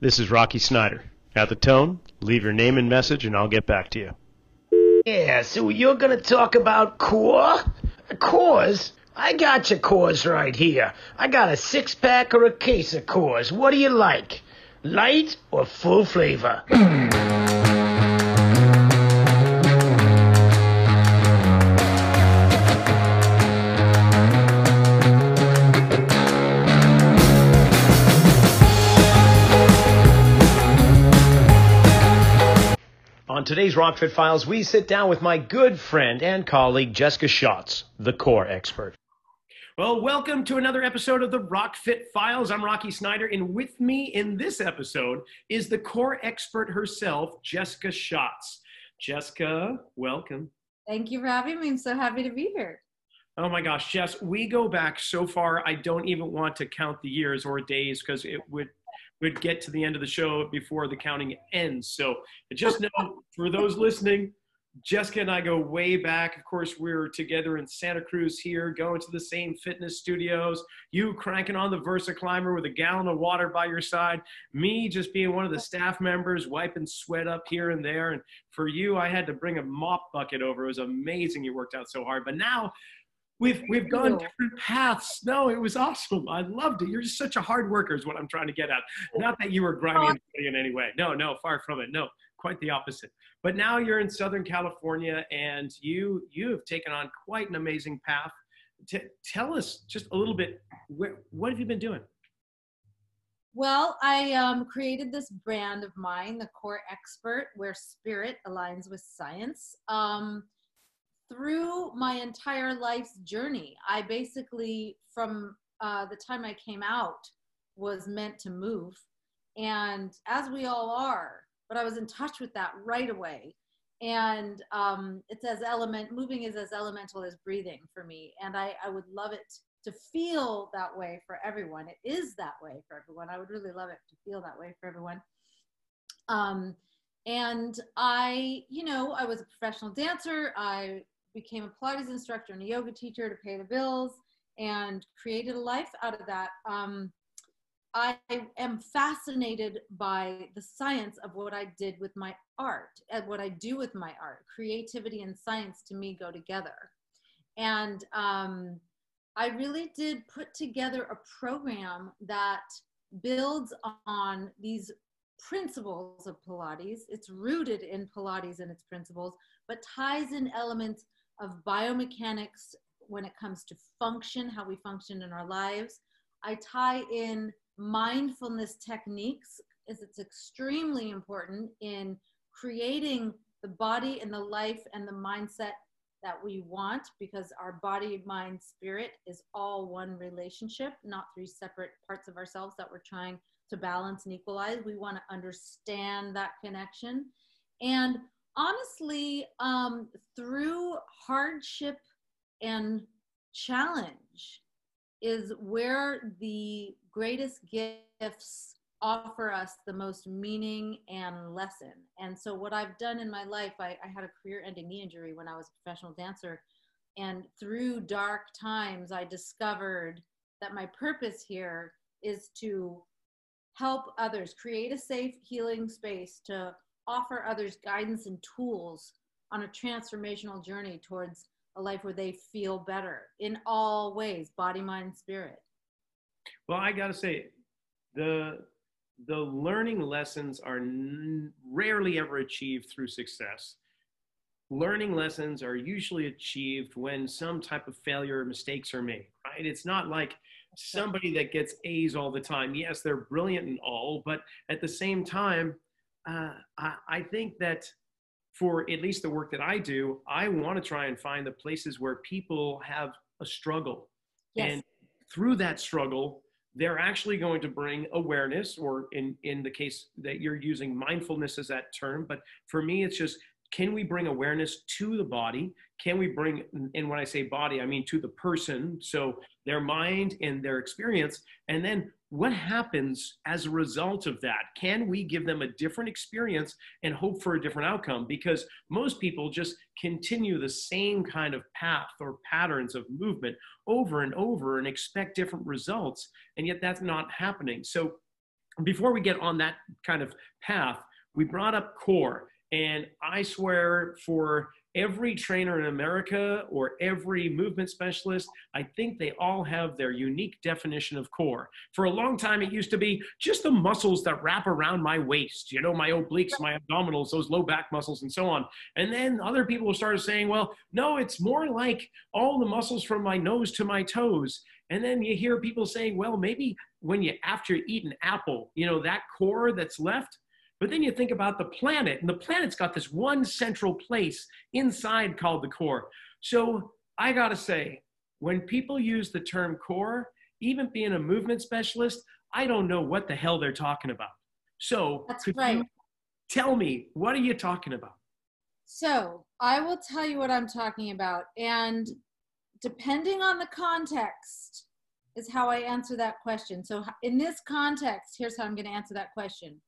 This is Rocky Snyder. At the tone, leave your name and message and I'll get back to you. Yeah, so you're gonna talk about core? Cores? I got your cores right here. I got a six pack or a case of cores. What do you like? Light or full flavor? today's Rock Fit Files, we sit down with my good friend and colleague Jessica Schatz, the core expert. Well, welcome to another episode of the Rock Fit Files. I'm Rocky Snyder, and with me in this episode is the core expert herself, Jessica Schatz. Jessica, welcome. Thank you for having me. I'm so happy to be here. Oh my gosh, Jess, we go back so far, I don't even want to count the years or days because it would would get to the end of the show before the counting ends. So just know for those listening, Jessica and I go way back. Of course, we are together in Santa Cruz here, going to the same fitness studios. You cranking on the Versa Climber with a gallon of water by your side. Me just being one of the staff members, wiping sweat up here and there. And for you, I had to bring a mop bucket over. It was amazing you worked out so hard. But now we've we've gone different paths. No, it was awesome. I loved it. You're just such a hard worker, is what I'm trying to get at. Not that you were grimy in any way. No, no, far from it. No, quite the opposite. But now you're in Southern California, and you you have taken on quite an amazing path. T- tell us just a little bit. Where, what have you been doing? Well, I um, created this brand of mine, the Core Expert, where spirit aligns with science. Um, through my entire life's journey. I basically, from uh, the time I came out, was meant to move. And as we all are, but I was in touch with that right away. And um, it's as element, moving is as elemental as breathing for me. And I, I would love it to feel that way for everyone. It is that way for everyone. I would really love it to feel that way for everyone. Um, and I, you know, I was a professional dancer. I became a Pilates instructor and a yoga teacher to pay the bills and created a life out of that. Um, I am fascinated by the science of what I did with my art and what I do with my art. Creativity and science to me go together. And um, I really did put together a program that builds on these principles of Pilates. It's rooted in Pilates and its principles, but ties in elements of biomechanics when it comes to function, how we function in our lives. I tie in mindfulness techniques as it's extremely important in creating the body and the life and the mindset that we want because our body, mind, spirit is all one relationship, not three separate parts of ourselves that we're trying to balance and equalize. We want to understand that connection. And honestly, um, through hardship and challenge is where the greatest gifts offer us the most meaning and lesson. And so, what I've done in my life, I, I had a career ending knee injury when I was a professional dancer. And through dark times, I discovered that my purpose here is to help others create a safe healing space to offer others guidance and tools on a transformational journey towards a life where they feel better in all ways body mind spirit. Well i gotta say the the learning lessons are n- rarely ever achieved through success. Learning lessons are usually achieved when some type of failure or mistakes are made right? It's not like somebody that gets a's all the time. Yes they're brilliant and all but at the same time uh, I, I think that for at least the work that I do, I want to try and find the places where people have a struggle. Yes. And through that struggle, they're actually going to bring awareness, or in, in the case that you're using mindfulness as that term. But for me, it's just can we bring awareness to the body? Can we bring, and when I say body, I mean to the person, so their mind and their experience, and then what happens as a result of that? Can we give them a different experience and hope for a different outcome? Because most people just continue the same kind of path or patterns of movement over and over and expect different results, and yet that's not happening. So before we get on that kind of path, we brought up core. And I swear for every trainer in America or every movement specialist, I think they all have their unique definition of core. For a long time, it used to be just the muscles that wrap around my waist, you know, my obliques, my abdominals, those low back muscles, and so on. And then other people started saying, well, no, it's more like all the muscles from my nose to my toes. And then you hear people saying, well, maybe when you, after you eat an apple, you know, that core that's left, but then you think about the planet, and the planet's got this one central place inside called the core. So I gotta say, when people use the term core, even being a movement specialist, I don't know what the hell they're talking about. So That's right. tell me, what are you talking about? So I will tell you what I'm talking about. And depending on the context, is how I answer that question. So, in this context, here's how I'm going to answer that question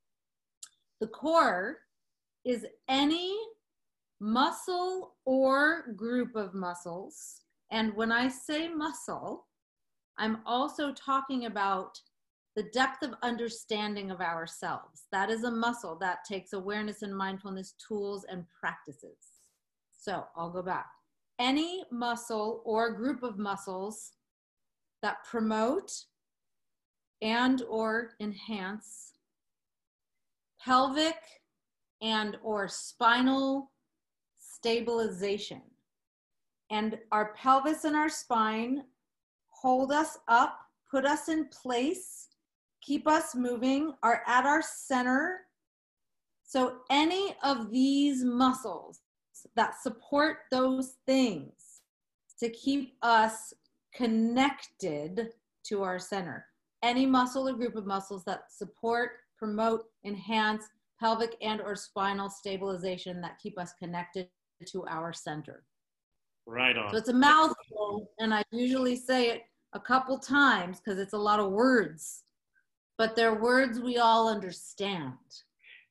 the core is any muscle or group of muscles. And when I say muscle, I'm also talking about the depth of understanding of ourselves. That is a muscle that takes awareness and mindfulness tools and practices. So I'll go back. Any muscle or group of muscles that promote and or enhance pelvic and or spinal stabilization. And our pelvis and our spine hold us up, put us in place, keep us moving, are at our center. So any of these muscles that support those things to keep us connected to our center. Any muscle or group of muscles that support promote, enhance pelvic and or spinal stabilization that keep us connected to our center. Right on. So it's a mouthful, and I usually say it a couple times because it's a lot of words, but they're words we all understand.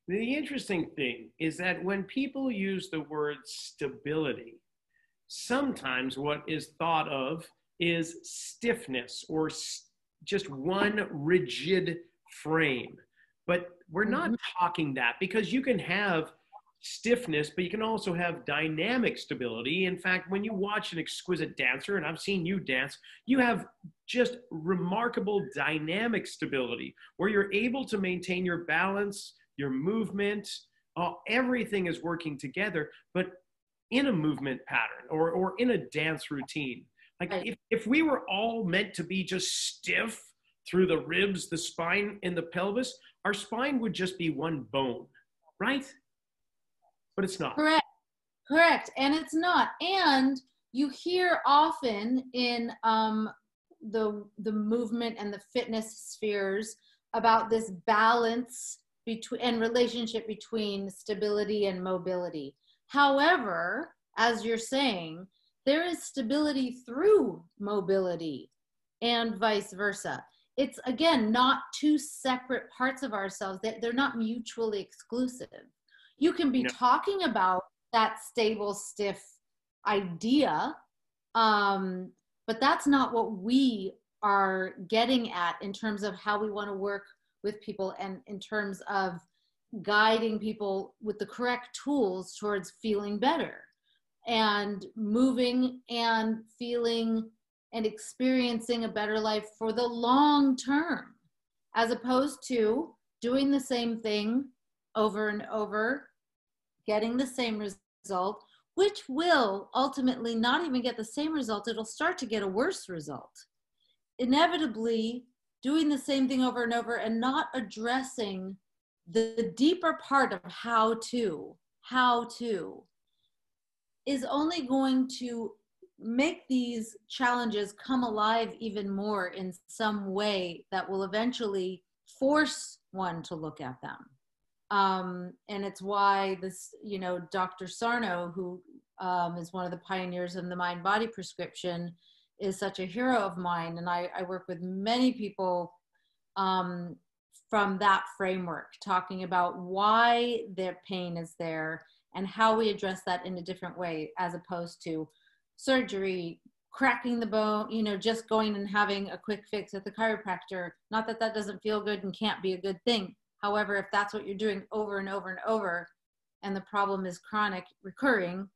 The interesting thing is that when people use the word stability, sometimes what is thought of is stiffness or just one rigid frame. But we're not mm-hmm. talking that because you can have stiffness, but you can also have dynamic stability. In fact, when you watch an exquisite dancer, and I've seen you dance, you have just remarkable dynamic stability where you're able to maintain your balance, your movement, uh, everything is working together, but in a movement pattern or, or in a dance routine. Like if, if we were all meant to be just stiff through the ribs, the spine, and the pelvis, our spine would just be one bone, right? But it's not. Correct. Correct. And it's not. And you hear often in um, the the movement and the fitness spheres about this balance between and relationship between stability and mobility. However, as you're saying, there is stability through mobility and vice versa it's again not two separate parts of ourselves that they're not mutually exclusive you can be no. talking about that stable stiff idea um, but that's not what we are getting at in terms of how we want to work with people and in terms of guiding people with the correct tools towards feeling better and moving and feeling and experiencing a better life for the long term, as opposed to doing the same thing over and over, getting the same result, which will ultimately not even get the same result, it'll start to get a worse result. Inevitably, doing the same thing over and over and not addressing the deeper part of how to, how to, is only going to make these challenges come alive even more in some way that will eventually force one to look at them. Um, and it's why this, you know, Dr. Sarno, who um, is one of the pioneers in the mind body prescription, is such a hero of mine. And I, I work with many people um, from that framework, talking about why their pain is there and how we address that in a different way, as opposed to surgery, cracking the bone, you know, just going and having a quick fix at the chiropractor. Not that that doesn't feel good and can't be a good thing. However, if that's what you're doing over and over and over, and the problem is chronic, recurring,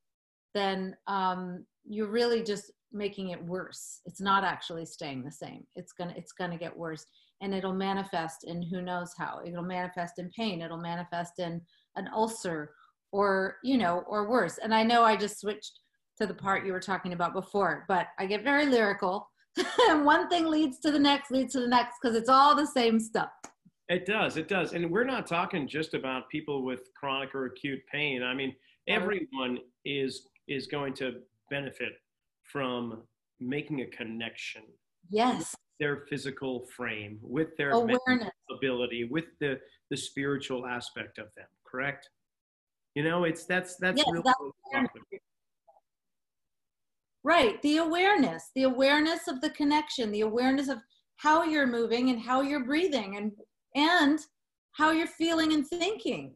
then um, you're really just making it worse. It's not actually staying the same. It's gonna it's gonna get worse, and it'll manifest in who knows how. It'll manifest in pain. It'll manifest in an ulcer, or you know, or worse. And I know I just switched to the part you were talking about before, but I get very lyrical. and one thing leads to the next, leads to the next, because it's all the same stuff. It does, it does. And we're not talking just about people with chronic or acute pain. I mean, everyone is is going to benefit from making a connection. Yes. Their physical frame, with their awareness ability, with the the spiritual aspect of them. Correct. You know, it's that's that's yes, really that's right. The awareness, the awareness of the connection, the awareness of how you're moving and how you're breathing and and how you're feeling and thinking.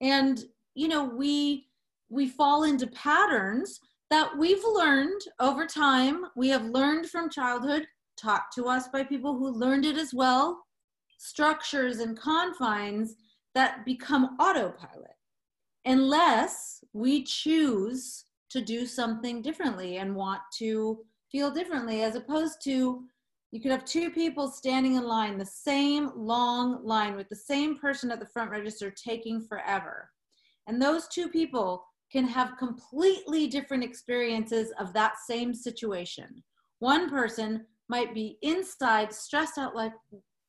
And you know, we we fall into patterns that we've learned over time. We have learned from childhood, taught to us by people who learned it as well, structures and confines that become autopilot unless we choose to do something differently and want to feel differently, as opposed to you could have two people standing in line, the same long line with the same person at the front register taking forever. And those two people can have completely different experiences of that same situation. One person might be inside stressed out like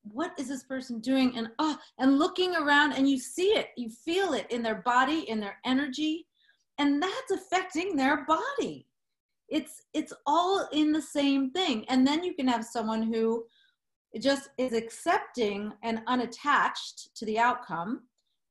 what is this person doing and oh and looking around and you see it you feel it in their body in their energy and that's affecting their body it's it's all in the same thing and then you can have someone who just is accepting and unattached to the outcome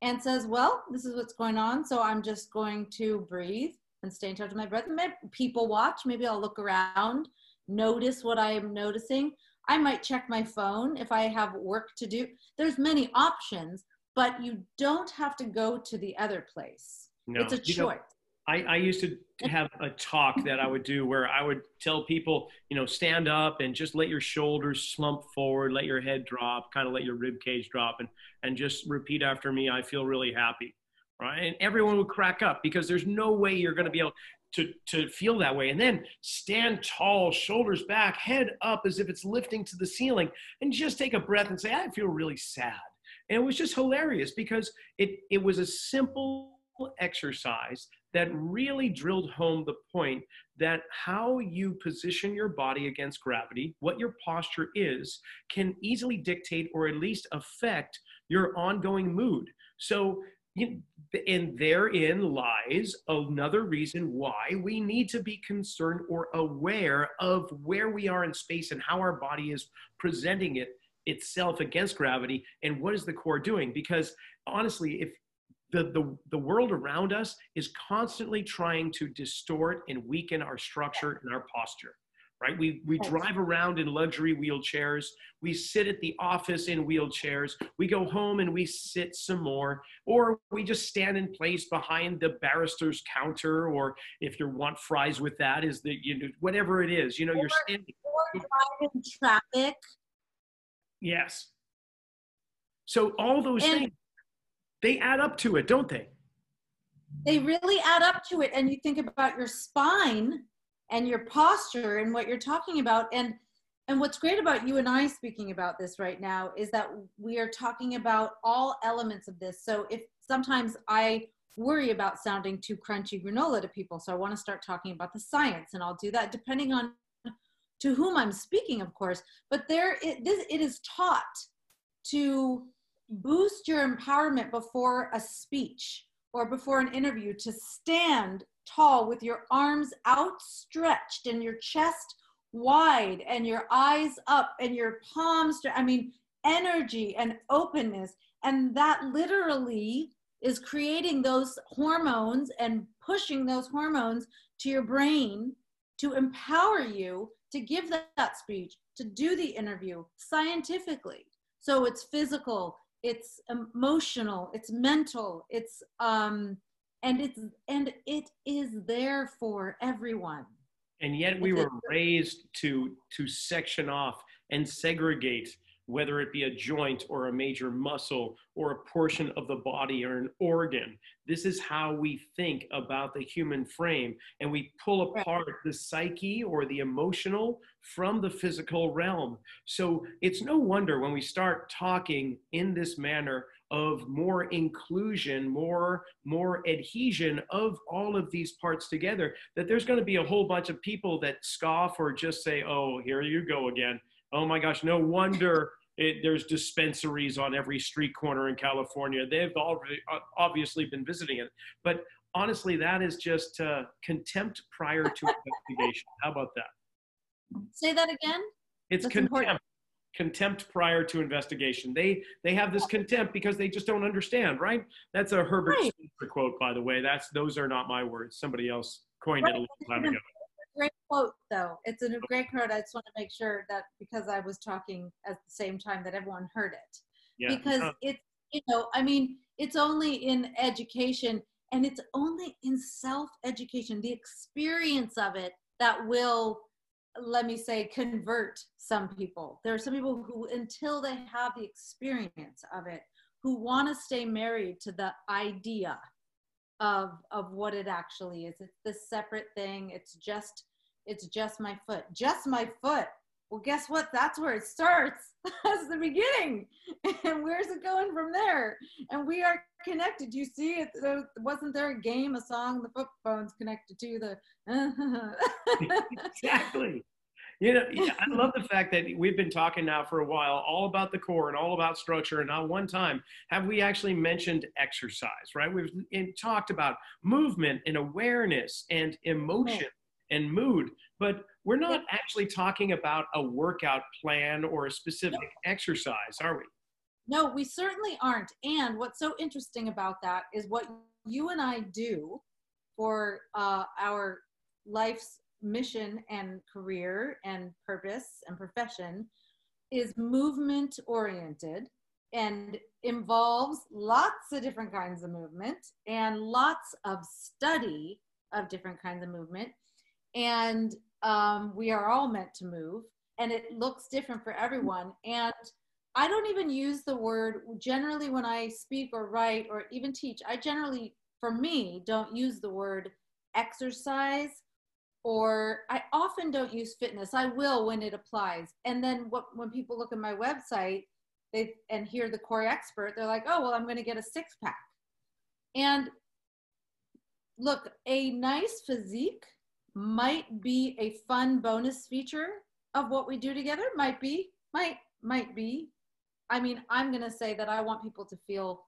and says, Well, this is what's going on. So I'm just going to breathe and stay in touch with my breath. And maybe people watch. Maybe I'll look around, notice what I am noticing. I might check my phone if I have work to do. There's many options, but you don't have to go to the other place. No, it's a choice. Know, I, I used to have a talk that I would do where I would tell people, you know, stand up and just let your shoulders slump forward, let your head drop, kind of let your rib cage drop, and and just repeat after me. I feel really happy, right? And everyone would crack up because there's no way you're going to be able to to feel that way. And then stand tall, shoulders back, head up as if it's lifting to the ceiling, and just take a breath and say, I feel really sad. And it was just hilarious because it it was a simple exercise that really drilled home the point that how you position your body against gravity, what your posture is, can easily dictate or at least affect your ongoing mood. So, and therein lies another reason why we need to be concerned or aware of where we are in space and how our body is presenting it itself against gravity and what is the core doing because honestly if the, the, the world around us is constantly trying to distort and weaken our structure and our posture right? We, we drive around in luxury wheelchairs. We sit at the office in wheelchairs. We go home and we sit some more or we just stand in place behind the barrister's counter or if you want fries with that is the you know whatever it is you know or, you're standing. or driving traffic. Yes. So all those and, things they add up to it, don't they? They really add up to it. And you think about your spine and your posture and what you're talking about. And and what's great about you and I speaking about this right now is that we are talking about all elements of this. So if sometimes I worry about sounding too crunchy granola to people, so I want to start talking about the science, and I'll do that depending on to whom I'm speaking, of course. But there, it, this, it is taught to boost your empowerment before a speech or before an interview to stand tall with your arms outstretched and your chest wide and your eyes up and your palms i mean energy and openness. And that literally is creating those hormones and pushing those hormones to your brain to empower you to give that, that speech to do the interview scientifically. So it's physical it's emotional it's mental it's um and it's and it is there for everyone. And yet we were raised to to section off and segregate whether it be a joint or a major muscle or a portion of the body or an organ. This is how we think about the human frame. And we pull apart the psyche or the emotional from the physical realm. So it's no wonder when we start talking in this manner of more inclusion, more, more adhesion of all of these parts together, that there's going to be a whole bunch of people that scoff or just say, oh, here you go again oh my gosh, no wonder it, there's dispensaries on every street corner in California. They've already uh, obviously been visiting it. But honestly, that is just uh, contempt prior to investigation. How about that? Say that again. It's That's contempt. important. Contempt prior to investigation. They they have this contempt because they just don't understand, right? That's a Herbert Right. Quote, by the way. That's those are not my words. Somebody else coined it a long time ago. Quote, though. It's a great quote. I just want to make sure that because I was talking at the same time that everyone heard it. Yeah. because it's you know i mean it's only in education and it's only in self education the experience of it that will let me say convert some people there are some people who until they have the experience of it who want to stay married to the idea of of what it actually is it's this separate thing it's just it's just my foot. Just my foot. Well guess what? That's where it starts. That's the beginning. And where's it going from there? And we are connected. You see it? Wasn't there a game a song? The foot bones connected to the exactly. You know, I love the fact that we've been talking now for a while all about the core and all about structure, and not one time have we actually mentioned exercise, right? We've talked about movement and awareness and emotion and mood, but we're not actually talking about a workout plan or a specific exercise, are we? No, we certainly aren't. And what's so interesting about that is what you and I do for uh, our life's mission and career and purpose and profession is movement oriented and involves lots of different kinds of movement and lots of study of different kinds of movement. And um, we are all meant to move, and it looks different for everyone. And I don't even use the word generally when I speak or write or even teach. I generally, for me, don't use the word exercise or I often don't use fitness. I will when it applies. And then what, when people look at my website they, and hear the core expert, they're like, oh, well, I'm going to get a six pack. And look, a nice physique might be a fun bonus feature of what we do together. Might be, might, might be. I mean, I'm going to say that I want people to feel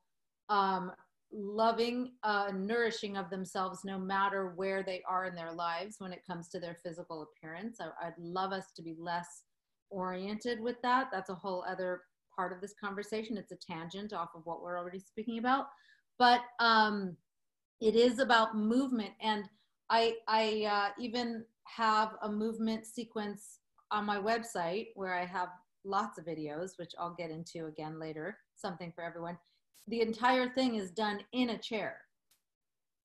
um, loving, uh, nourishing of themselves no matter where they are in their lives when it comes to their physical appearance. I, I'd love us to be less oriented with that. That's a whole other part of this conversation. It's a tangent off of what we're already speaking about. But um, it is about movement. And I, I uh, even have a movement sequence on my website where I have lots of videos, which I'll get into again later, something for everyone. The entire thing is done in a chair.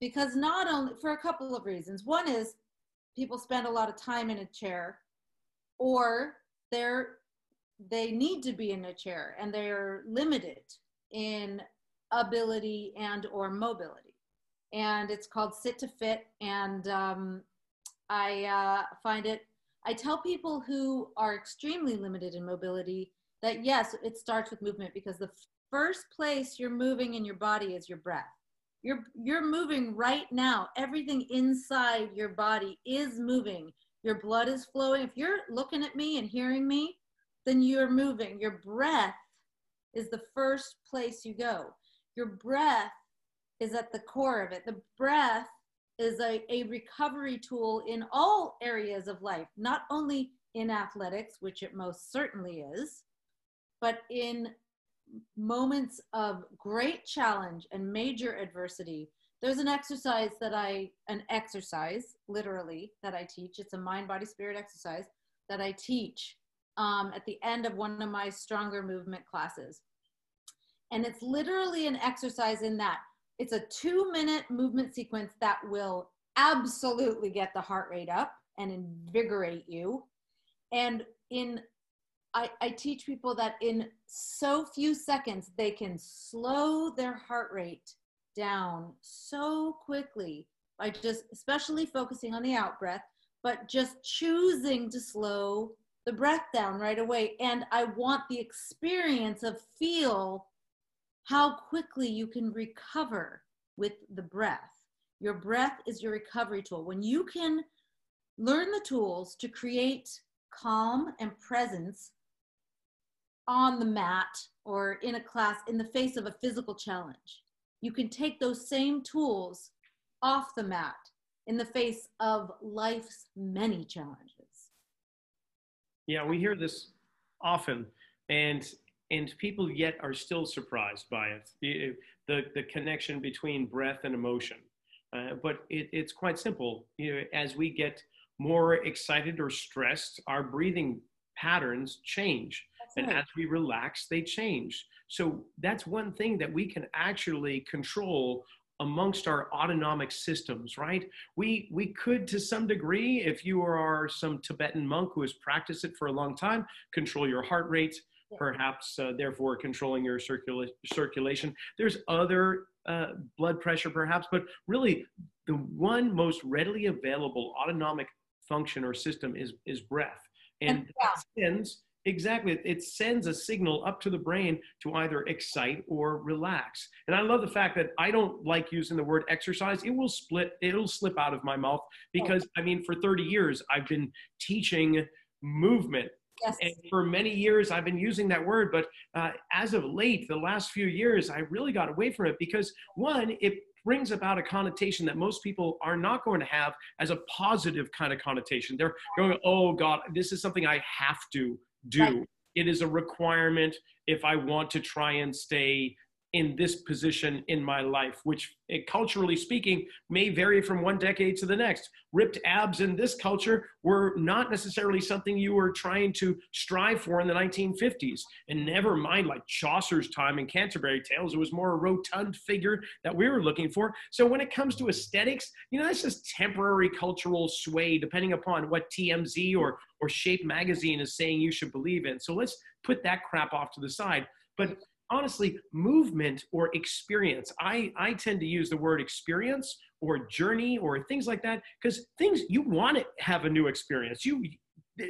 Because not only, for a couple of reasons. One is people spend a lot of time in a chair, or they're, they need to be in a chair and they're limited in ability and or mobility. And it's called Sit to Fit. And um, I uh, find it I tell people who are extremely limited in mobility that yes, it starts with movement because the first place you're moving in your body is your breath. You're, you're moving right now. Everything inside your body is moving. Your blood is flowing. If you're looking at me and hearing me, then you're moving. Your breath is the first place you go. Your breath is at the core of it. The breath is a, a recovery tool in all areas of life, not only in athletics, which it most certainly is, but in moments of great challenge and major adversity. There's an exercise that I, an exercise literally that I teach. It's a mind, body, spirit exercise that I teach um, at the end of one of my stronger movement classes. And it's literally an exercise in that it's a two minute movement sequence that will absolutely get the heart rate up and invigorate you. And in I, I teach people that in so few seconds they can slow their heart rate down so quickly by just especially focusing on the out breath, but just choosing to slow the breath down right away. And I want the experience of feel how quickly you can recover with the breath. Your breath is your recovery tool. When you can learn the tools to create calm and presence on the mat or in a class in the face of a physical challenge. You can take those same tools off the mat in the face of life's many challenges. Yeah, we hear this often, and and people yet are still surprised by it. The the, the connection between breath and emotion, uh, but it, it's quite simple. You know, as we get more excited or stressed, our breathing patterns change. and as we relax, they change. So that's one thing that we can actually control amongst our autonomic systems, right? We we could to some degree, if you are some Tibetan monk who has practiced it for a long time, control your heart rate. Perhaps uh, therefore controlling your circula- circulation. There's other uh, blood pressure, perhaps, but really the one most readily available autonomic function or system is is breath, and, yeah. sends exactly it sends a signal up to the brain to either excite or relax. And i love the fact that i don't like using the word exercise. It will split it'll slip out of my mouth because i mean for 30 years i've been teaching movement Yes. And for many years, I've been using that word, but uh, as of late, the last few years, I really got away from it because one, it brings about a connotation that most people are not going to have as a positive kind of connotation. They're going, oh God, this is something I have to do. Right. It is a requirement if I want to try and stay in this position in my life, which eh, culturally speaking may vary from one decade to the next. Ripped abs in this culture were not necessarily something you were trying to strive for in the 1950s. And never mind like Chaucer's time in Canterbury Tales, it was more a rotund figure that we were looking for. So when it comes to aesthetics, you know, that's just temporary cultural sway depending upon what TMZ or, or Shape magazine is saying you should believe in. So let's put that crap off to the side. But honestly movement or experience. I i tend to use the word experience or journey or things like that because things you want to have a new experience. You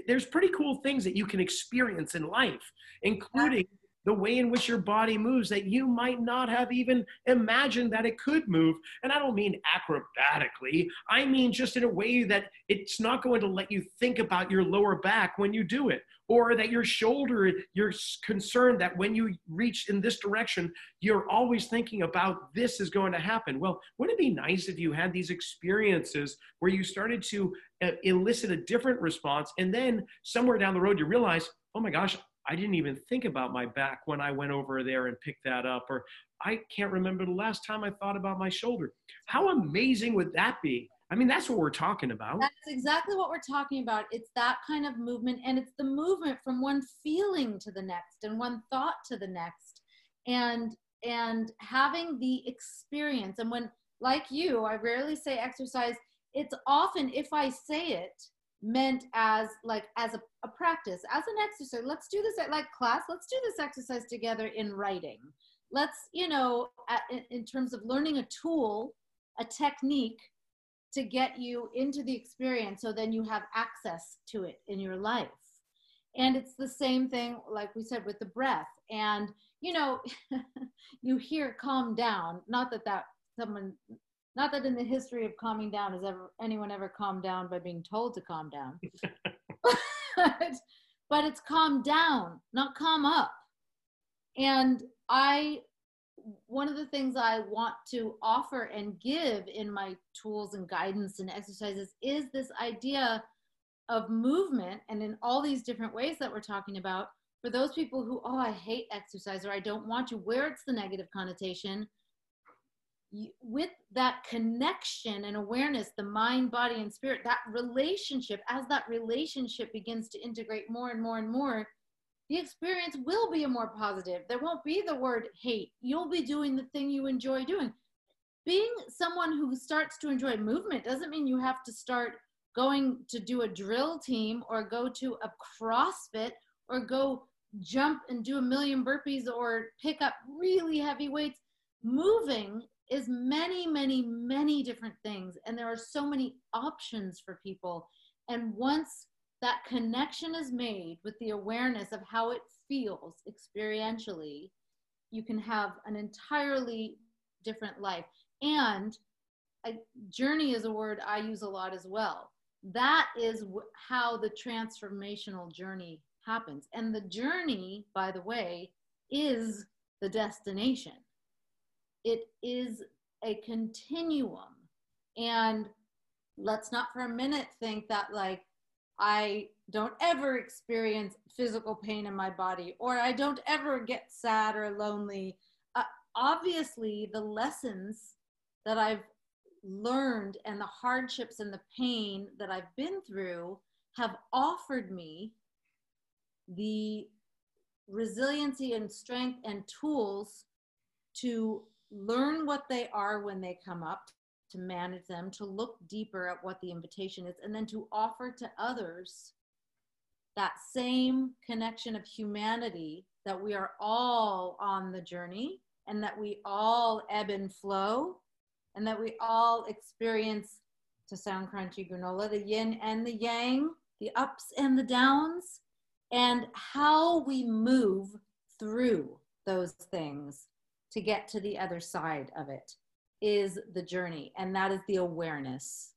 there's pretty cool things that you can experience in life including the way in which your body moves that you might not have even imagined that it could move. And I don't mean acrobatically, I mean just in a way that it's not going to let you think about your lower back when you do it, or that your shoulder, you're concerned that when you reach in this direction, you're always thinking about this is going to happen. Well, wouldn't it be nice if you had these experiences where you started to uh, elicit a different response, and then somewhere down the road you realize, oh my gosh, I didn't even think about my back when I went over there and picked that up, or I can't remember the last time I thought about my shoulder. How amazing would that be? I mean, that's what we're talking about. That's exactly what we're talking about. It's that kind of movement, and it's the movement from one feeling to the next and one thought to the next, and and having the experience. And when, like you, I rarely say exercise. It's often if I say it, meant as like as a, a practice as an exercise. Let's do this at like class. Let's do this exercise together in writing. Let's you know at, in terms of learning a tool a technique to get you into the experience so then you have access to it in your life. And it's the same thing like we said with the breath. And you know you hear calm down. Not that that someone not that in the history of calming down has ever anyone ever calmed down by being told to calm down. but, but it's calm down, not calm up. And I one of the things I want to offer and give in my tools and guidance and exercises is this idea of movement and in all these different ways that we're talking about for those people who oh I hate exercise or I don't want to where it's the negative connotation with that connection and awareness, the mind, body, and spirit, that relationship, as that relationship begins to integrate more and more and more, the experience will be a more positive. There won't be the word hate. You'll be doing the thing you enjoy doing. Being someone who starts to enjoy movement doesn't mean you have to start going to do a drill team or go to a CrossFit or go jump and do a million burpees or pick up really heavy weights. Moving is many, many, many different things. And there are so many options for people. And once that connection is made with the awareness of how it feels experientially, you can have an entirely different life. And a journey is a word I use a lot as well. That is how the transformational journey happens. And the journey, by the way, is the destination. It is a continuum. And let's not for a minute think that, like, I don't ever experience physical pain in my body or I don't ever get sad or lonely. Uh, obviously, the lessons that I've learned and the hardships and the pain that I've been through have offered me the resiliency and strength and tools to learn what they are when they come up, to manage them, to look deeper at what the invitation is, and then to offer to others that same connection of humanity that we are all on the journey and that we all ebb and flow and that we all experience to sound crunchy granola the yin and the yang the ups and the downs and how we move through those things to get to the other side of it is the journey and that is the awareness.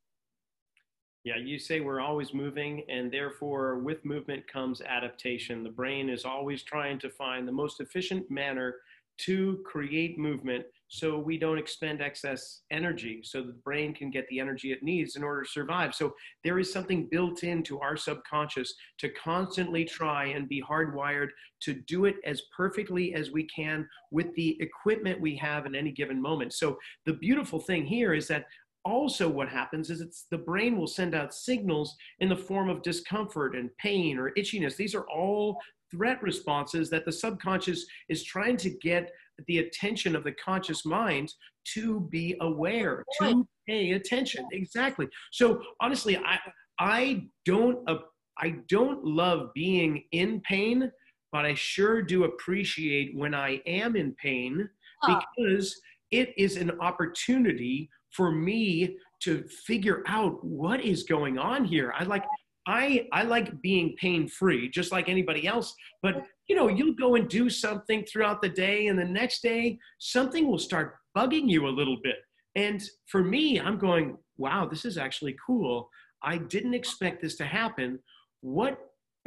Yeah you say we're always moving and therefore with movement comes adaptation. The brain is always trying to find the most efficient manner to create movement so we don't expend excess energy so the brain can get the energy it needs in order to survive. So there is something built into our subconscious to constantly try and be hardwired to do it as perfectly as we can with the equipment we have in any given moment. So the beautiful thing here is that also what happens is it's the brain will send out signals in the form of discomfort and pain or itchiness. These are all threat responses that the subconscious is trying to get the attention of the conscious mind to be aware, to pay attention. Exactly. So honestly, I I don't uh, I don't love being in pain, but I sure do appreciate when I am in pain because it is an opportunity for me to figure out what is going on here. I like I I like being pain free, just like anybody else. But you know, you'll go and do something throughout the day, and the next day something will start bugging you a little bit. And for me, I'm going, wow, this is actually cool. I didn't expect this to happen. What?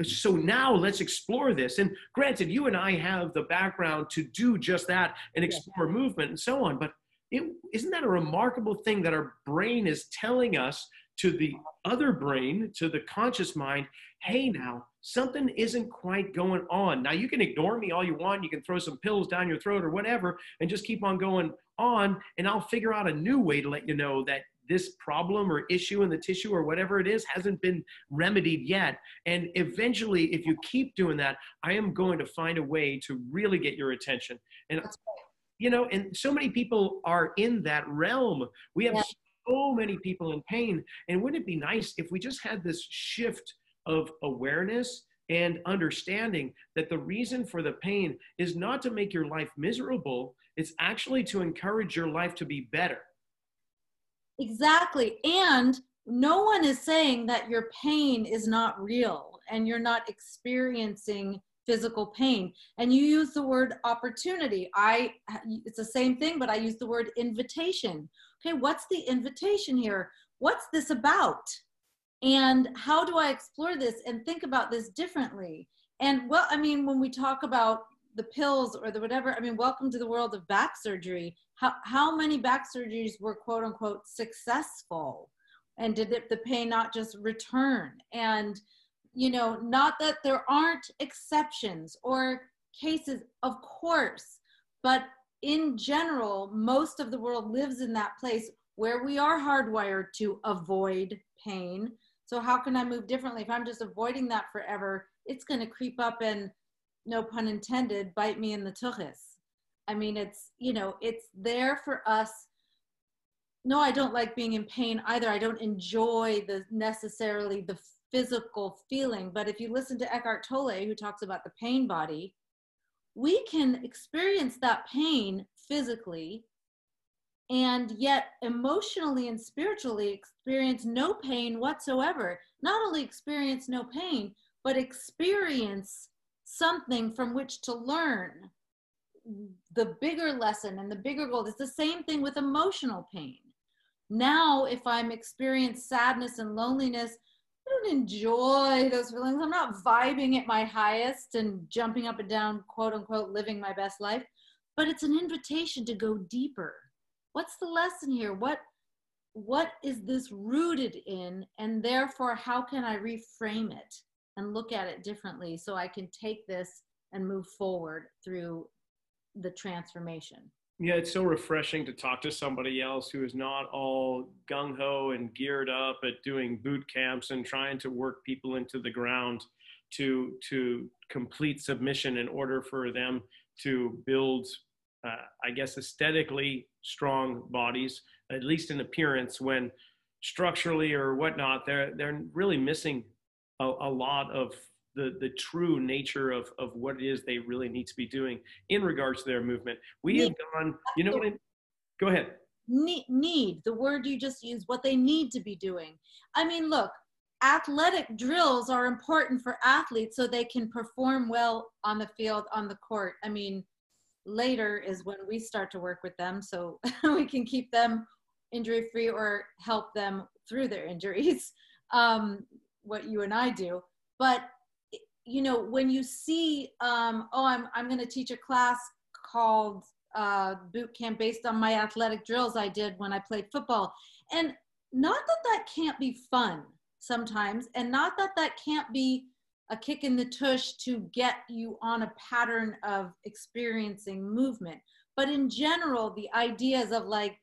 So now let's explore this. And granted, you and I have the background to do just that and explore movement and so on. But is isn't that a remarkable thing that our brain is telling us to the other brain, to the conscious mind, hey, now something isn't quite going on. Now you can ignore me all you want. You can throw some pills down your throat or whatever and just keep on going on. And I'll figure out a new way to let you know that this problem or issue in the tissue or whatever it is hasn't been remedied yet. And eventually, if you keep doing that, I am going to find a way to really get your attention. And you know, and so many people are in that realm. We have yeah so many people in pain. And wouldn't it be nice if we just had this shift of awareness and understanding that the reason for the pain is not to make your life miserable, it's actually to encourage your life to be better. Exactly. And no one is saying that your pain is not real and you're not experiencing physical pain and you use the word opportunity i it's the same thing but i use the word invitation okay, what's the invitation here? What's this about? And how do I explore this and think about this differently? And well, I mean, when we talk about the pills or the whatever, I mean, welcome to the world of back surgery. How, how many back surgeries were quote unquote successful? And did the pain not just return? And, you know, not that there aren't exceptions or cases, of course, but in general, most of the world lives in that place where we are hardwired to avoid pain. So how can I move differently? If I'm just avoiding that forever, it's going to creep up and, no pun intended, bite me in the tuchus. I mean, it's, you know, it's there for us. no, I don't like being in pain either. I don't enjoy the necessarily the physical feeling. But if you listen to Eckhart Tolle, who talks about the pain body, we can experience that pain physically and yet emotionally and spiritually experience no pain whatsoever. Not only experience no pain, but experience something from which to learn the bigger lesson and the bigger goal. It's the same thing with emotional pain. Now, if I'm experiencing sadness and loneliness, I don't enjoy those feelings. I'm not vibing at my highest and jumping up and down, quote unquote, living my best life. But it's an invitation to go deeper. What's the lesson here? What what is this rooted in? And therefore, how can I reframe it and look at it differently so I can take this and move forward through the transformation? Yeah, it's so refreshing to talk to somebody else who is not all gung ho and geared up at doing boot camps and trying to work people into the ground to to complete submission in order for them to build, uh, I guess, aesthetically strong bodies, at least in appearance. When structurally or whatnot, they're they're really missing a, a lot of the, the true nature of, of what it is they really need to be doing in regards to their movement. We have gone, you know what I, go ahead. Need, need, the word you just used, what they need to be doing. I mean, look, athletic drills are important for athletes so they can perform well on the field, on the court. I mean, later is when we start to work with them so we can keep them injury free or help them through their injuries, um, what you and I do. But you know, when you see, um, oh, I'm, I'm going to teach a class called uh, boot camp based on my athletic drills I did when I played football. And not that that can't be fun sometimes, and not that that can't be a kick in the tush to get you on a pattern of experiencing movement. But in general, the ideas of like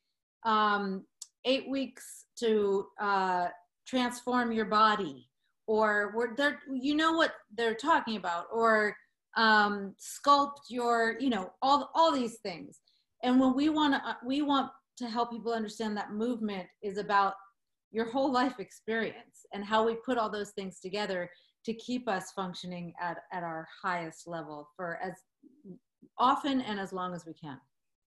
um, eight weeks to uh, transform your body or they're you know what they're talking about or um, sculpt your you know all all these things. And when we want to uh, we want to help people understand that movement is about your whole life experience and how we put all those things together to keep us functioning at, at our highest level for as often and as long as we can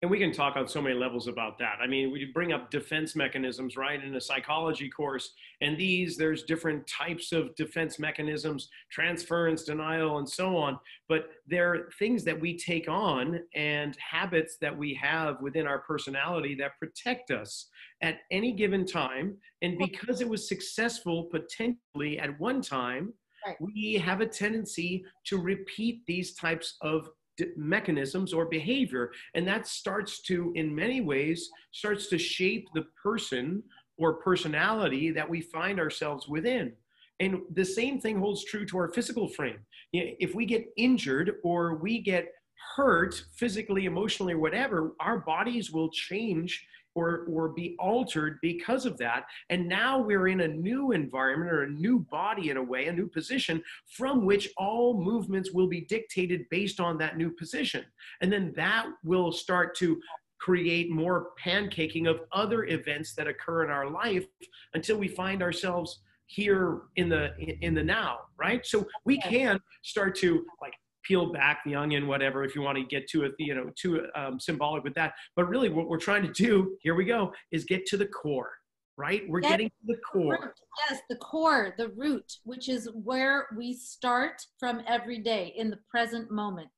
and we can talk on so many levels about that. I mean, we bring up defense mechanisms, right, in a psychology course. And these, there's different types of defense mechanisms, transference, denial, and so on. But they're things that we take on and habits that we have within our personality that protect us at any given time. And because it was successful potentially at one time, Right. we have a tendency to repeat these types of mechanisms or behavior. And that starts to in many ways starts to shape the person or personality that we find ourselves within. And the same thing holds true to our physical frame. If we get injured or we get hurt physically emotionally or whatever our bodies will change or, or be altered because of that. And now we're in a new environment or a new body in a way, a new position from which all movements will be dictated based on that new position. And then that will start to create more pancaking of other events that occur in our life until we find ourselves here in the in the now right so we can start to like peel back the onion, whatever, if you want to get to it, you know, too um, symbolic with that. But really, what we're trying to do, here we go, is get to the core, right? We're yes, getting to the core. Yes, the core, the root, which is where we start from every day in the present moment.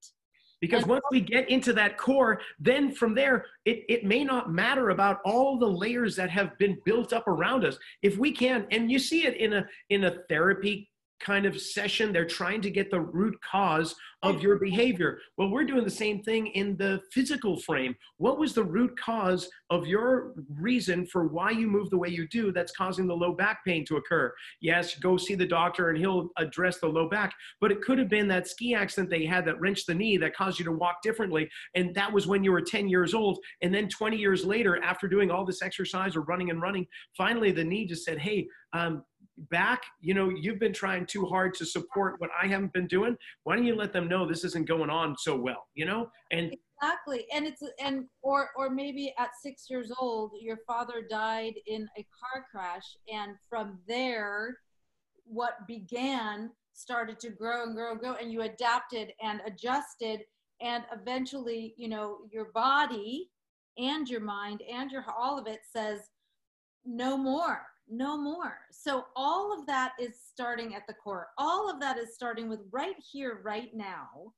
Because once we get into that core, then from there, it, it may not matter about all the layers that have been built up around us. If we can, and you see it in a in a therapy kind of session. They're trying to get the root cause of your behavior. Well, we're doing the same thing in the physical frame. What was the root cause of your reason for why you move the way you do that's causing the low back pain to occur? Yes, go see the doctor and he'll address the low back, but it could have been that ski accident they had that wrenched the knee that caused you to walk differently. And that was when you were 10 years old. And then 20 years later, after doing all this exercise or running and running, finally the knee just said, Hey, um, back, you know, you've been trying too hard to support what I haven't been doing. Why don't you let them know this isn't going on so well, you know? And exactly and it's and or or maybe at six years old your father died in a car crash and from there what began started to grow and grow and grow and you adapted and adjusted and eventually you know your body and your mind and your all of it says no more no more. So all of that is starting at the core. All of that is starting with right here right now.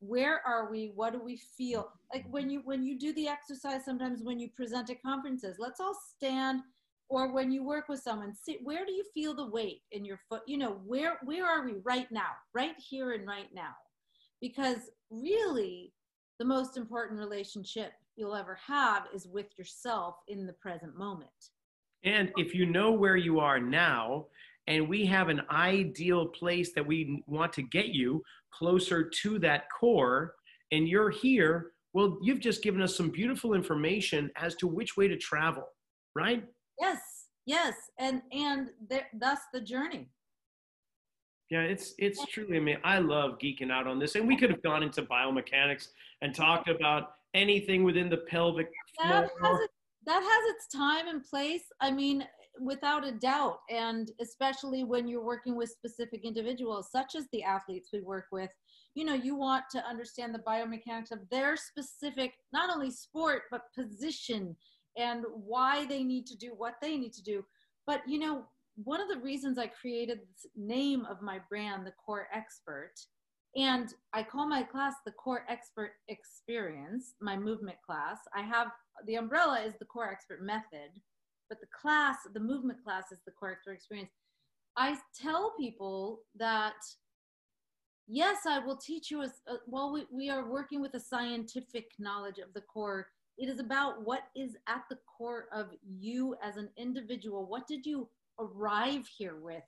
Where are we? What do we feel? Like when you when you do the exercise sometimes when you present at conferences let's all stand or when you work with someone see where do you feel the weight in your foot? You know where where are we right now? Right here and right now. Because really the most important relationship you'll ever have is with yourself in the present moment and if you know where you are now and we have an ideal place that we want to get you closer to that core and you're here well you've just given us some beautiful information as to which way to travel right? Yes yes and and th- that's the journey. Yeah it's it's truly i mean i love geeking out on this and we could have gone into biomechanics and talked about anything within the pelvic floor. That has its time and place i mean without a doubt. And especially when you're working with specific individuals such as the athletes we work with you know you want to understand the biomechanics of their specific not only sport but position and why they need to do what they need to do. But you know one of the reasons i created this name of my brand the core expert and i call my class the core expert experience my movement class i have the umbrella is the core expert method but the class, the movement class is the core expert experience. I tell people that yes, I will teach you as uh, while we, we are working with a scientific knowledge of the core. It is about what is at the core of you as an individual. What did you arrive here with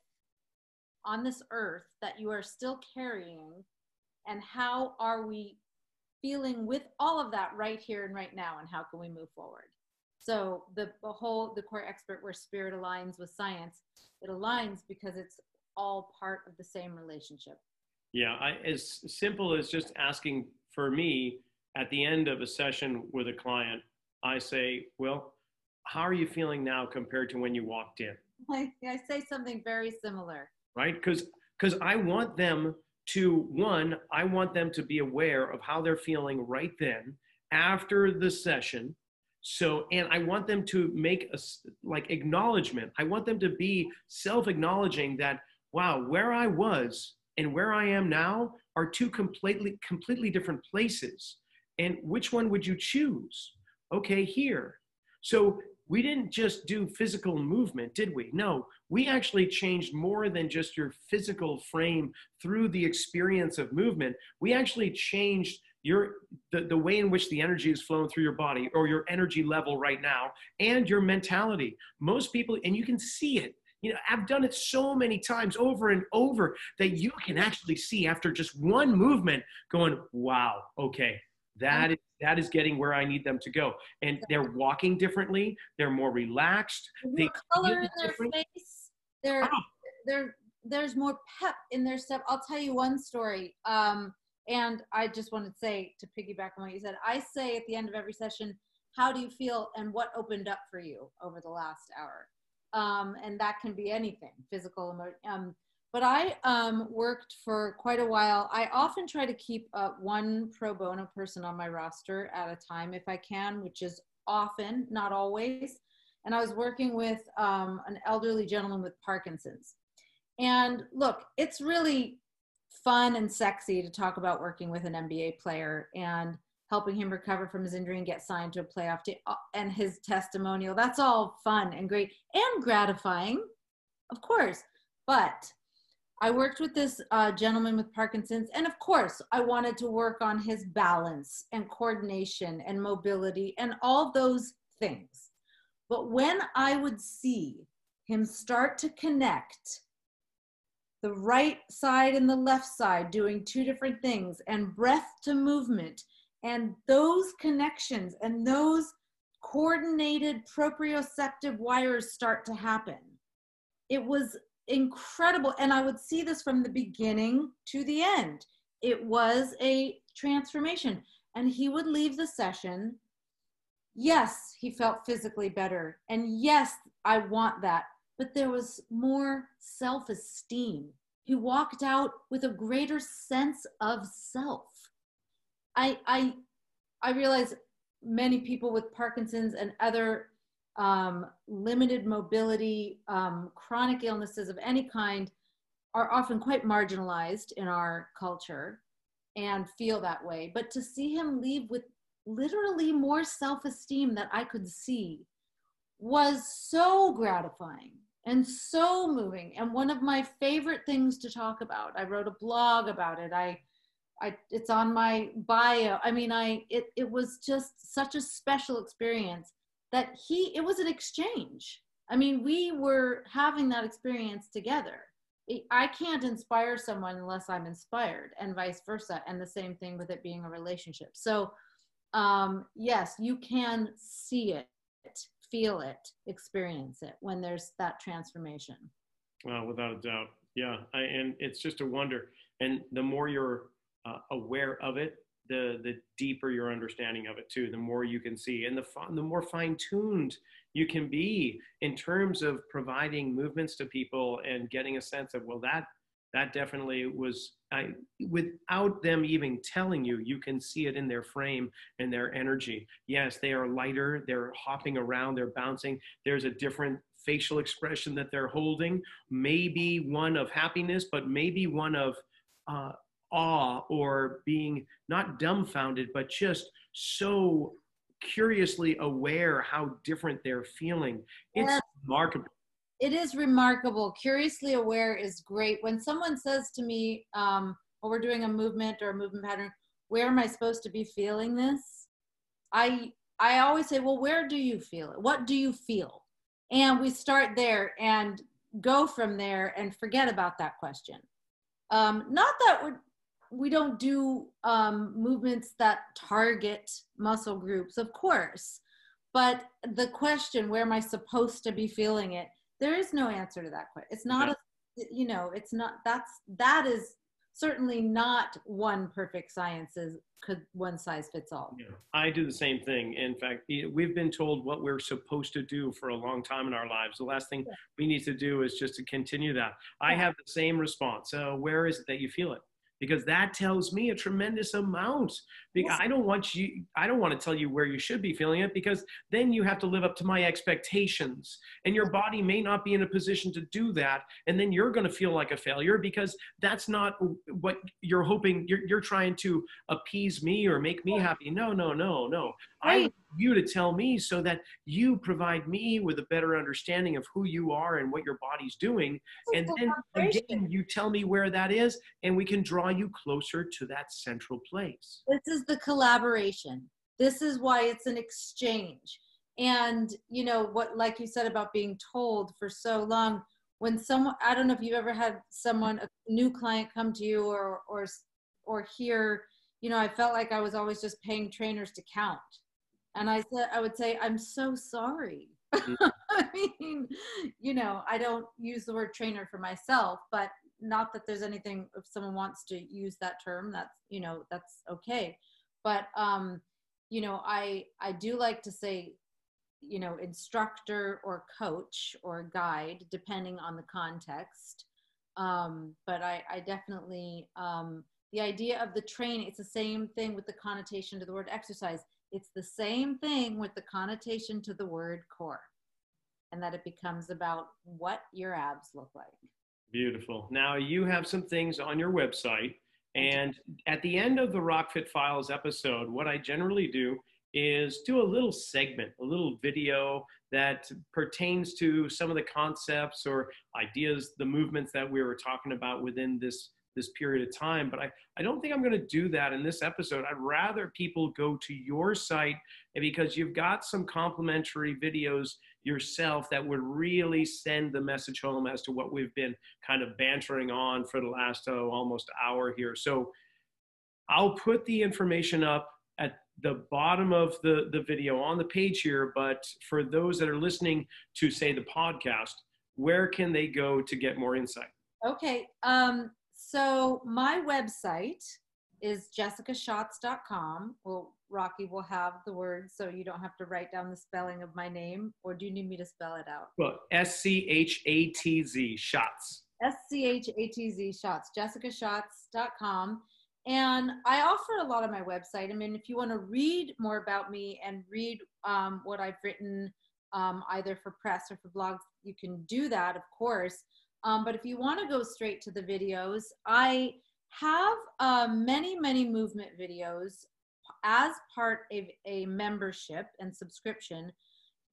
on this earth that you are still carrying? And how are we feeling with all of that right here and right now? And how can we move forward? So the, the whole, the core expert where spirit aligns with science, it aligns because it's all part of the same relationship. Yeah, I, as simple as just asking for me at the end of a session with a client, I say, well, how are you feeling now compared to when you walked in? I, I say something very similar. Right? Because because I want them to one, I want them to be aware of how they're feeling right then after the session. So and i want them to make a like acknowledgement. I want them to be self acknowledging that wow where i was and where i am now are two completely completely different places. And which one would you choose? Okay here. So we didn't just do physical movement did we? No we actually changed more than just your physical frame through the experience of movement. We actually changed your the, the way in which the energy is flowing through your body or your energy level right now and your mentality. Most people and you can see it. You know i've done it so many times over and over that you can actually see after just one movement going wow okay that is that is getting where i need them to go. And they're walking differently. They're more relaxed. They color in their face they're, oh. they're there's more pep in their step i'll tell you one story um and I just want to say to piggyback on what you said, I say at the end of every session, how do you feel and what opened up for you over the last hour? Um, and that can be anything, physical, um, but I um, worked for quite a while. I often try to keep uh, one pro bono person on my roster at a time if I can, which is often, not always. And I was working with um, an elderly gentleman with Parkinson's. And look, it's really fun and sexy to talk about working with an NBA player and helping him recover from his injury and get signed to a playoff team uh, and his testimonial. That's all fun and great and gratifying, of course. But I worked with this uh, gentleman with Parkinson's, and of course, I wanted to work on his balance and coordination and mobility and all those things. But when I would see him start to connect the right side and the left side doing two different things and breath to movement and those connections and those coordinated proprioceptive wires start to happen it was incredible and i would see this from the beginning to the end it was a transformation and he would leave the session. Yes, he felt physically better. And yes, I want that. But there was more self esteem. He walked out with a greater sense of self. I, I, I realize many people with Parkinson's and other um, limited mobility, um, chronic illnesses of any kind are often quite marginalized in our culture and feel that way. But to see him leave with literally more self esteem that I could see was so gratifying and so moving and one of my favorite things to talk about. I wrote a blog about it. I I, it's on my bio. I mean, I it, it was just such a special experience that he it was an exchange. I mean, we were having that experience together. I can't inspire someone unless I'm inspired, and vice versa. And the same thing with it being a relationship. So, um, yes, you can see it, feel it, experience it when there's that transformation. Well, without a doubt, yeah. I, and it's just a wonder. And the more you're uh, aware of it, the the deeper your understanding of it too. The more you can see, and the the more fine tuned you can be in terms of providing movements to people and getting a sense of well that that definitely was I, without them even telling you you can see it in their frame and their energy. Yes they are lighter they're hopping around they're bouncing. There's a different facial expression that they're holding. Maybe one of happiness but maybe one of uh, awe or being not dumbfounded but just so curiously aware how different they're feeling. It's yes. remarkable. It is remarkable. Curiously aware is great. When someone says to me, um, well, we're doing a movement or a movement pattern, where am I supposed to be feeling this? I I always say, well, where do you feel it? What do you feel? And we start there and go from there and forget about that question. Um, not that we're we don't do um, movements that target muscle groups, of course. But the question, where am I supposed to be feeling it? There is no answer to that question. It's not yeah. a, you know, it's not, that's, that is certainly not one perfect science is could one size fits all. Yeah, I do the same thing. In fact, we've been told what we're supposed to do for a long time in our lives. The last thing yeah. we need to do is just to continue that. I have the same response. So where is it that you feel it? Because that tells me a tremendous amount. Because I don't want you, I don't want to tell you where you should be feeling it because then you have to live up to my expectations. And your body may not be in a position to do that. And then you're going to feel like a failure because that's not what you're hoping. You're, you're trying to appease me or make me happy. No, no, no, no. I want you to tell me so that you provide me with a better understanding of who you are and what your body's doing. And then again, you tell me where that is, and we can draw you closer to that central place. This is the collaboration. This is why it's an exchange. And you know what, like you said about being told for so long, when someone I don't know if you've ever had someone a new client come to you or or or hear, you know, I felt like I was always just paying trainers to count and I said, I would say, I'm so sorry. Mm-hmm. I mean, you know, I don't use the word trainer for myself, but not that there's anything, if someone wants to use that term, that's, you know, that's okay. But, um, you know, I, I do like to say, you know, instructor or coach or guide, depending on the context. Um, but I, I definitely, um, the idea of the training, it's the same thing with the connotation to the word exercise it's the same thing with the connotation to the word core, and that it becomes about what your abs look like. Beautiful. Now, you have some things on your website, and at the end of the Rock Fit Files episode, what I generally do is do a little segment, a little video that pertains to some of the concepts or ideas, the movements that we were talking about within this this period of time. But I, I don't think I'm going to do that in this episode. I'd rather people go to your site because you've got some complimentary videos yourself that would really send the message home as to what we've been kind of bantering on for the last oh, almost hour here. So I'll put the information up at the bottom of the, the video on the page here. But for those that are listening to, say, the podcast, where can they go to get more insight? Okay. Um, so my website is jessicaschatz.com. Well, Rocky will have the words so you don't have to write down the spelling of my name, or do you need me to spell it out? Well, S C H A T Z, Schatz. S C H A T Z Schatz, jessicaschatz.com. And I offer a lot on my website. I mean, if you want to read more about me and read um, what I've written, um, either for press or for blogs, you can do that, of course. Um, but if you want to go straight to the videos, I have uh, many, many movement videos as part of a membership and subscription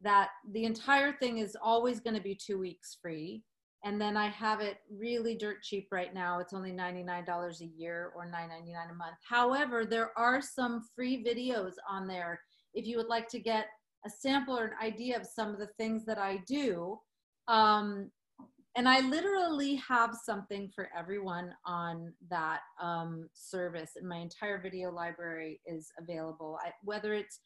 that the entire thing is always going to be two weeks free. And then i have it really dirt cheap right now. It's only $99 a year or $9.99 a month. However there are some free videos on there. If you would like to get a sample or an idea of some of the things that i do um, and I literally have something for everyone on that um, service, and my entire video library is available. I, whether it's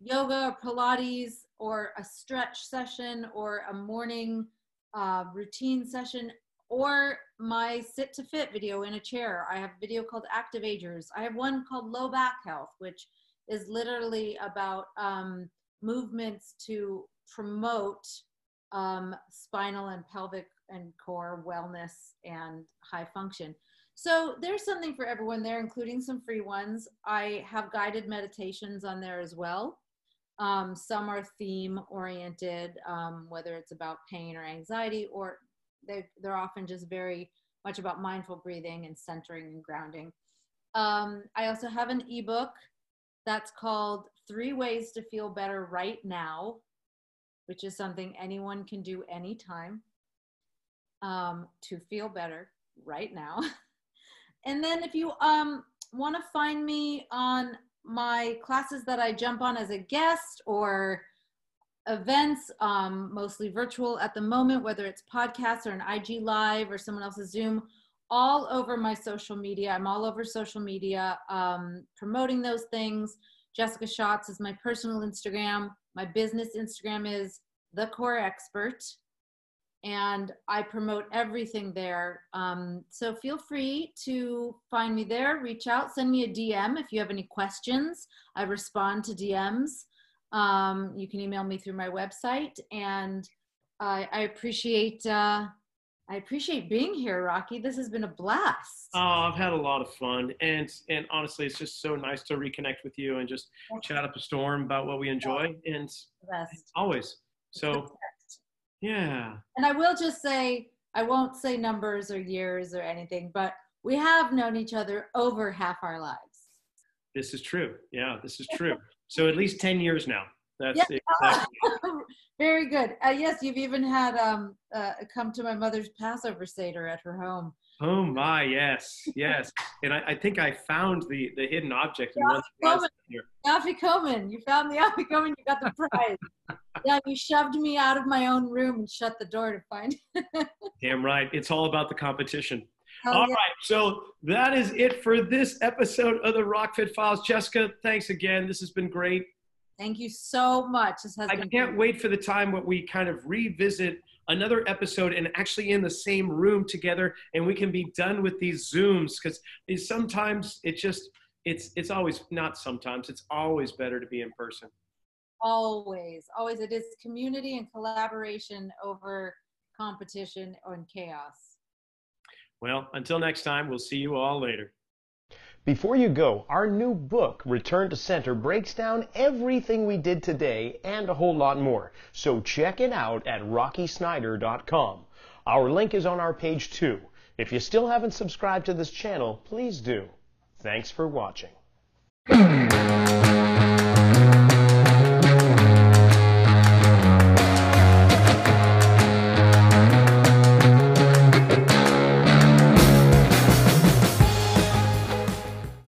yoga or Pilates or a stretch session or a morning uh, routine session or my sit to fit video in a chair. I have a video called Active Agers. I have one called Low Back Health, which is literally about um, movements to promote um, spinal and pelvic and core wellness and high function. So there's something for everyone there, including some free ones. I have guided meditations on there as well. Um, some are theme oriented, um, whether it's about pain or anxiety, or they, they're often just very much about mindful breathing and centering and grounding. Um, I also have an ebook that's called Three Ways to Feel Better Right Now, which is something anyone can do anytime um, to feel better right now. and then if you um, want to find me on my classes that I jump on as a guest or events, um, mostly virtual at the moment, whether it's podcasts or an IG live or someone else's Zoom, all over my social media. I'm all over social media um, promoting those things. Jessica Schatz is my personal Instagram. My business Instagram is the core expert and I promote everything there. Um, so feel free to find me there, reach out, send me a DM if you have any questions. I respond to DMs. Um, you can email me through my website, and I, I appreciate uh, I appreciate being here, Rocky. This has been a blast. Oh, I've had a lot of fun, and and honestly, it's just so nice to reconnect with you and just chat up a storm about what we enjoy, and always. So yeah. And I will just say, I won't say numbers or years or anything, but we have known each other over half our lives. This is true. Yeah, this is true. so at least 10 years now. That's yeah. exactly. Very good. Uh, yes, you've even had um, uh, come to my mother's Passover Seder at her home. Oh my, yes, yes. And I, I think I found the, the hidden object in one here. Afikoman, you found the Afikoman, you got the prize. Yeah, you shoved me out of my own room and shut the door to find. Damn right. It's all about the competition. Oh, all yeah. right, so that is it for this episode of the Rock Fit Files. Jessica, thanks again. This has been great. Thank you so much. This has I can't great. wait for the time when we kind of revisit another episode and actually in the same room together and we can be done with these zooms because sometimes it just it's it's always not sometimes it's always better to be in person always always it is community and collaboration over competition and chaos well until next time we'll see you all later before you go, our new book, Return to Center, breaks down everything we did today and a whole lot more. So check it out at rockysnyder.com. Our link is on our page too. If you still haven't subscribed to this channel, please do. Thanks for watching.